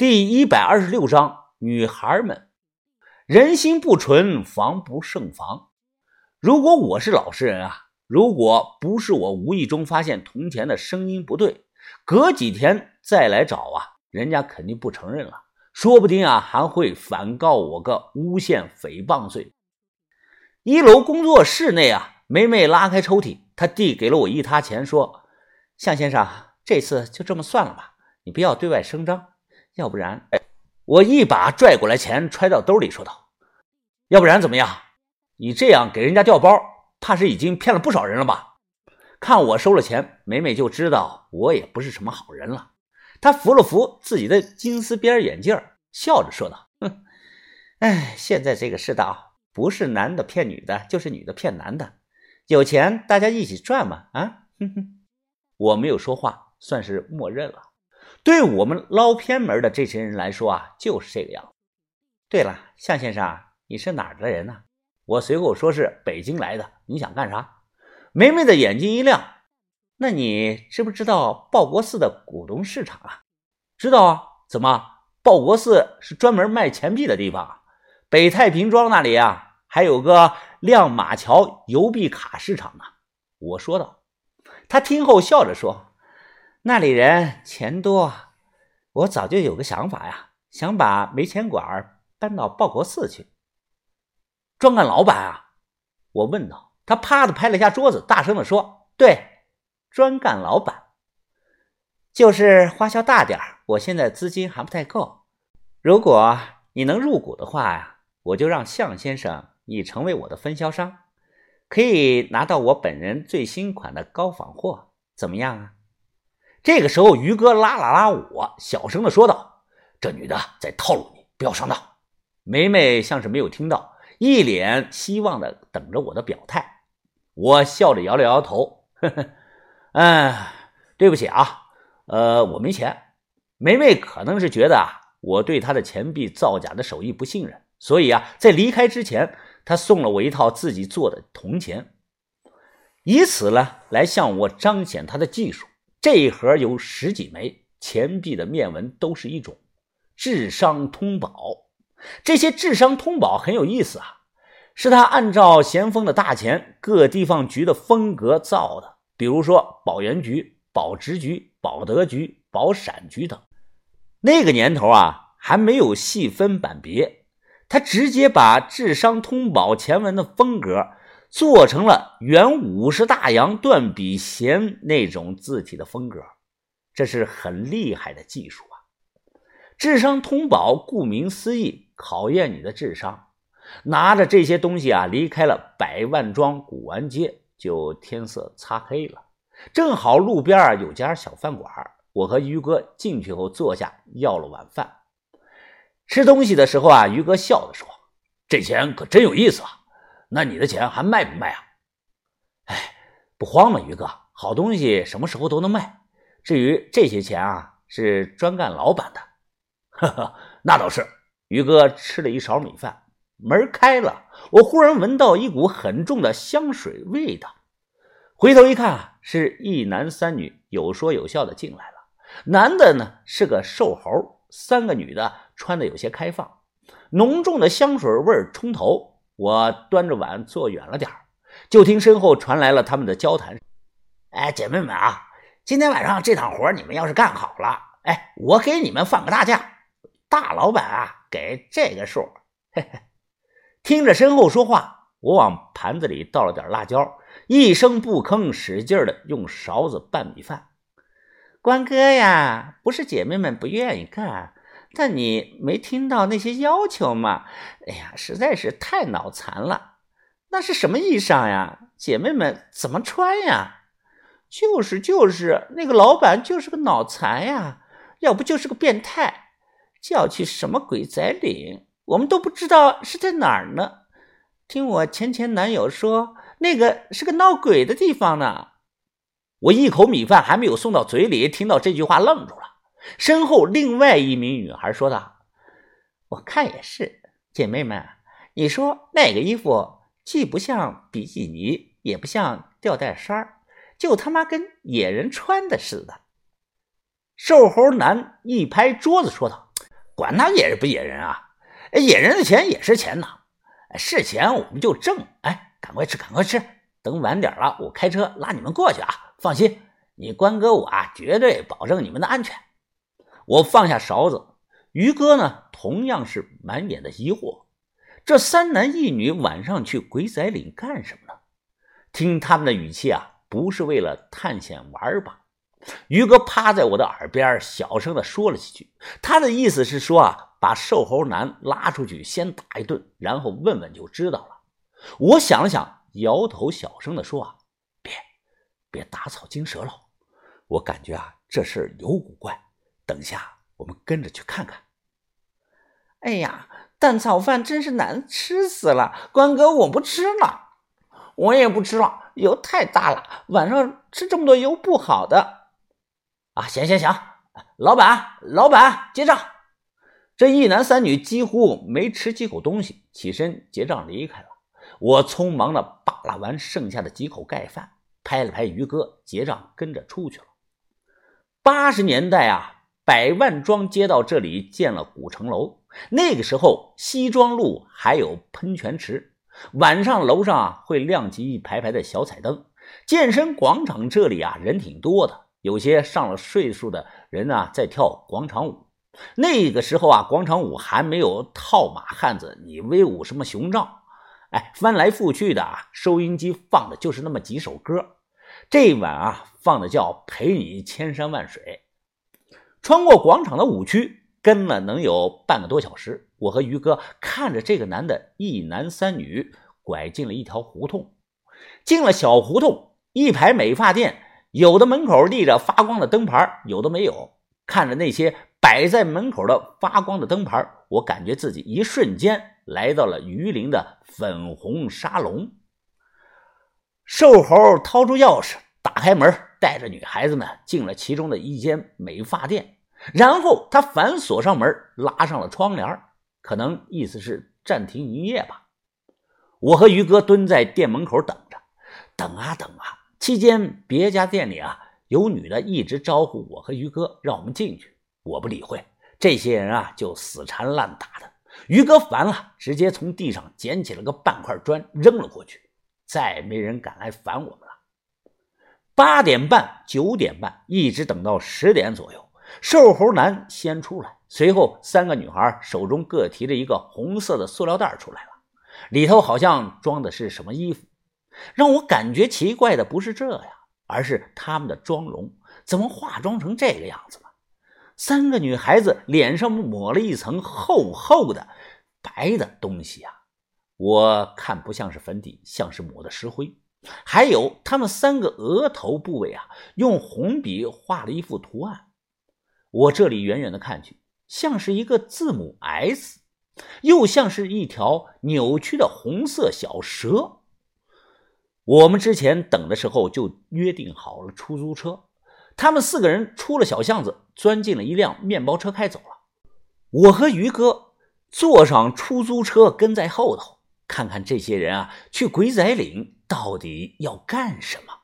第一百二十六章，女孩们，人心不纯，防不胜防。如果我是老实人啊，如果不是我无意中发现铜钱的声音不对，隔几天再来找啊，人家肯定不承认了，说不定啊还会反告我个诬陷诽谤罪。一楼工作室内啊，梅梅拉开抽屉，她递给了我一沓钱，说：“向先生，这次就这么算了吧，你不要对外声张。”要不然，我一把拽过来钱，揣到兜里，说道：“要不然怎么样？你这样给人家调包，怕是已经骗了不少人了吧？”看我收了钱，美美就知道我也不是什么好人了。她扶了扶自己的金丝边眼镜，笑着说道：“哼，哎，现在这个世道，不是男的骗女的，就是女的骗男的。有钱大家一起赚嘛！啊，哼哼。”我没有说话，算是默认了。对我们捞偏门的这些人来说啊，就是这个样子。对了，向先生，你是哪儿的人呢？我随口说是北京来的，你想干啥？梅梅的眼睛一亮，那你知不知道报国寺的股东市场啊？知道啊，怎么？报国寺是专门卖钱币的地方，北太平庄那里啊，还有个亮马桥邮币卡市场呢。我说道。他听后笑着说。那里人钱多，我早就有个想法呀，想把煤钱馆搬到报国寺去。专干老板啊，我问道。他啪的拍了一下桌子，大声的说：“对，专干老板，就是花销大点我现在资金还不太够，如果你能入股的话呀，我就让向先生你成为我的分销商，可以拿到我本人最新款的高仿货，怎么样啊？”这个时候，于哥拉了拉我，小声的说道：“这女的在套路你，不要上当。”梅梅像是没有听到，一脸希望的等着我的表态。我笑着摇了摇头：“呵呵，哎，对不起啊，呃，我没钱。”梅梅可能是觉得啊，我对她的钱币造假的手艺不信任，所以啊，在离开之前，她送了我一套自己做的铜钱，以此呢来向我彰显她的技术。这一盒有十几枚钱币的面纹都是一种智商通宝，这些智商通宝很有意思啊，是他按照咸丰的大钱各地方局的风格造的，比如说宝源局、宝直局、宝德局、宝陕局等。那个年头啊，还没有细分版别，他直接把智商通宝钱文的风格。做成了原五十大洋断笔弦那种字体的风格，这是很厉害的技术啊！智商通宝，顾名思义，考验你的智商。拿着这些东西啊，离开了百万庄古玩街，就天色擦黑了。正好路边啊有家小饭馆，我和于哥进去后坐下，要了晚饭。吃东西的时候啊，于哥笑着说：“这钱可真有意思啊！”那你的钱还卖不卖啊？哎，不慌嘛，于哥，好东西什么时候都能卖。至于这些钱啊，是专干老板的。呵呵，那倒是。于哥吃了一勺米饭，门开了，我忽然闻到一股很重的香水味道。回头一看，是一男三女有说有笑的进来了。男的呢是个瘦猴，三个女的穿的有些开放，浓重的香水味冲头。我端着碗坐远了点就听身后传来了他们的交谈。哎，姐妹们啊，今天晚上这趟活你们要是干好了，哎，我给你们放个大假。大老板啊，给这个数。嘿嘿。听着身后说话，我往盘子里倒了点辣椒，一声不吭，使劲的用勺子拌米饭。关哥呀，不是姐妹们不愿意干。但你没听到那些要求吗？哎呀，实在是太脑残了！那是什么衣裳呀？姐妹们怎么穿呀？就是就是，那个老板就是个脑残呀，要不就是个变态，叫去什么鬼仔岭，我们都不知道是在哪儿呢。听我前前男友说，那个是个闹鬼的地方呢。我一口米饭还没有送到嘴里，听到这句话愣住了。身后，另外一名女孩说道：“我看也是，姐妹们，你说那个衣服既不像比基尼，也不像吊带衫就他妈跟野人穿的似的。”瘦猴男一拍桌子说道：“管他野人不野人啊，野人的钱也是钱呐，是钱我们就挣。哎，赶快吃，赶快吃，等晚点了，我开车拉你们过去啊！放心，你关哥我啊，绝对保证你们的安全。我放下勺子，于哥呢，同样是满脸的疑惑。这三男一女晚上去鬼仔岭干什么呢？听他们的语气啊，不是为了探险玩吧？于哥趴在我的耳边小声的说了几句，他的意思是说啊，把瘦猴男拉出去先打一顿，然后问问就知道了。我想了想，摇头小声的说啊，别，别打草惊蛇了，我感觉啊，这事儿有古怪，等下我们跟着去看看。哎呀，蛋炒饭真是难吃死了，关哥我不吃了，我也不吃了，油太大了，晚上吃这么多油不好的。啊，行行行，老板，老板结账。这一男三女几乎没吃几口东西，起身结账离开了。我匆忙的扒拉完剩下的几口盖饭，拍了拍于哥，结账跟着出去了。八十年代啊，百万庄街道这里建了古城楼，那个时候西庄路还有喷泉池，晚上楼上啊会亮起一排排的小彩灯。健身广场这里啊人挺多的。有些上了岁数的人呢，在跳广场舞。那个时候啊，广场舞还没有套马汉子，你威武什么雄壮？哎，翻来覆去的啊，收音机放的就是那么几首歌。这一晚啊，放的叫《陪你千山万水》。穿过广场的五区，跟了能有半个多小时。我和于哥看着这个男的一男三女拐进了一条胡同。进了小胡同，一排美发店。有的门口立着发光的灯牌，有的没有。看着那些摆在门口的发光的灯牌，我感觉自己一瞬间来到了榆林的粉红沙龙。瘦猴掏出钥匙，打开门，带着女孩子们进了其中的一间美发店，然后他反锁上门，拉上了窗帘，可能意思是暂停营业吧。我和于哥蹲在店门口等着，等啊等啊。期间，别家店里啊有女的一直招呼我和于哥，让我们进去。我不理会这些人啊，就死缠烂打的。于哥烦了，直接从地上捡起了个半块砖扔了过去，再没人敢来烦我们了。八点半、九点半，一直等到十点左右，瘦猴男先出来，随后三个女孩手中各提着一个红色的塑料袋出来了，里头好像装的是什么衣服。让我感觉奇怪的不是这呀，而是他们的妆容怎么化妆成这个样子了？三个女孩子脸上抹了一层厚厚的白的东西啊，我看不像是粉底，像是抹的石灰。还有他们三个额头部位啊，用红笔画了一幅图案，我这里远远的看去，像是一个字母 S，又像是一条扭曲的红色小蛇。我们之前等的时候就约定好了出租车，他们四个人出了小巷子，钻进了一辆面包车，开走了。我和于哥坐上出租车，跟在后头，看看这些人啊，去鬼仔岭到底要干什么。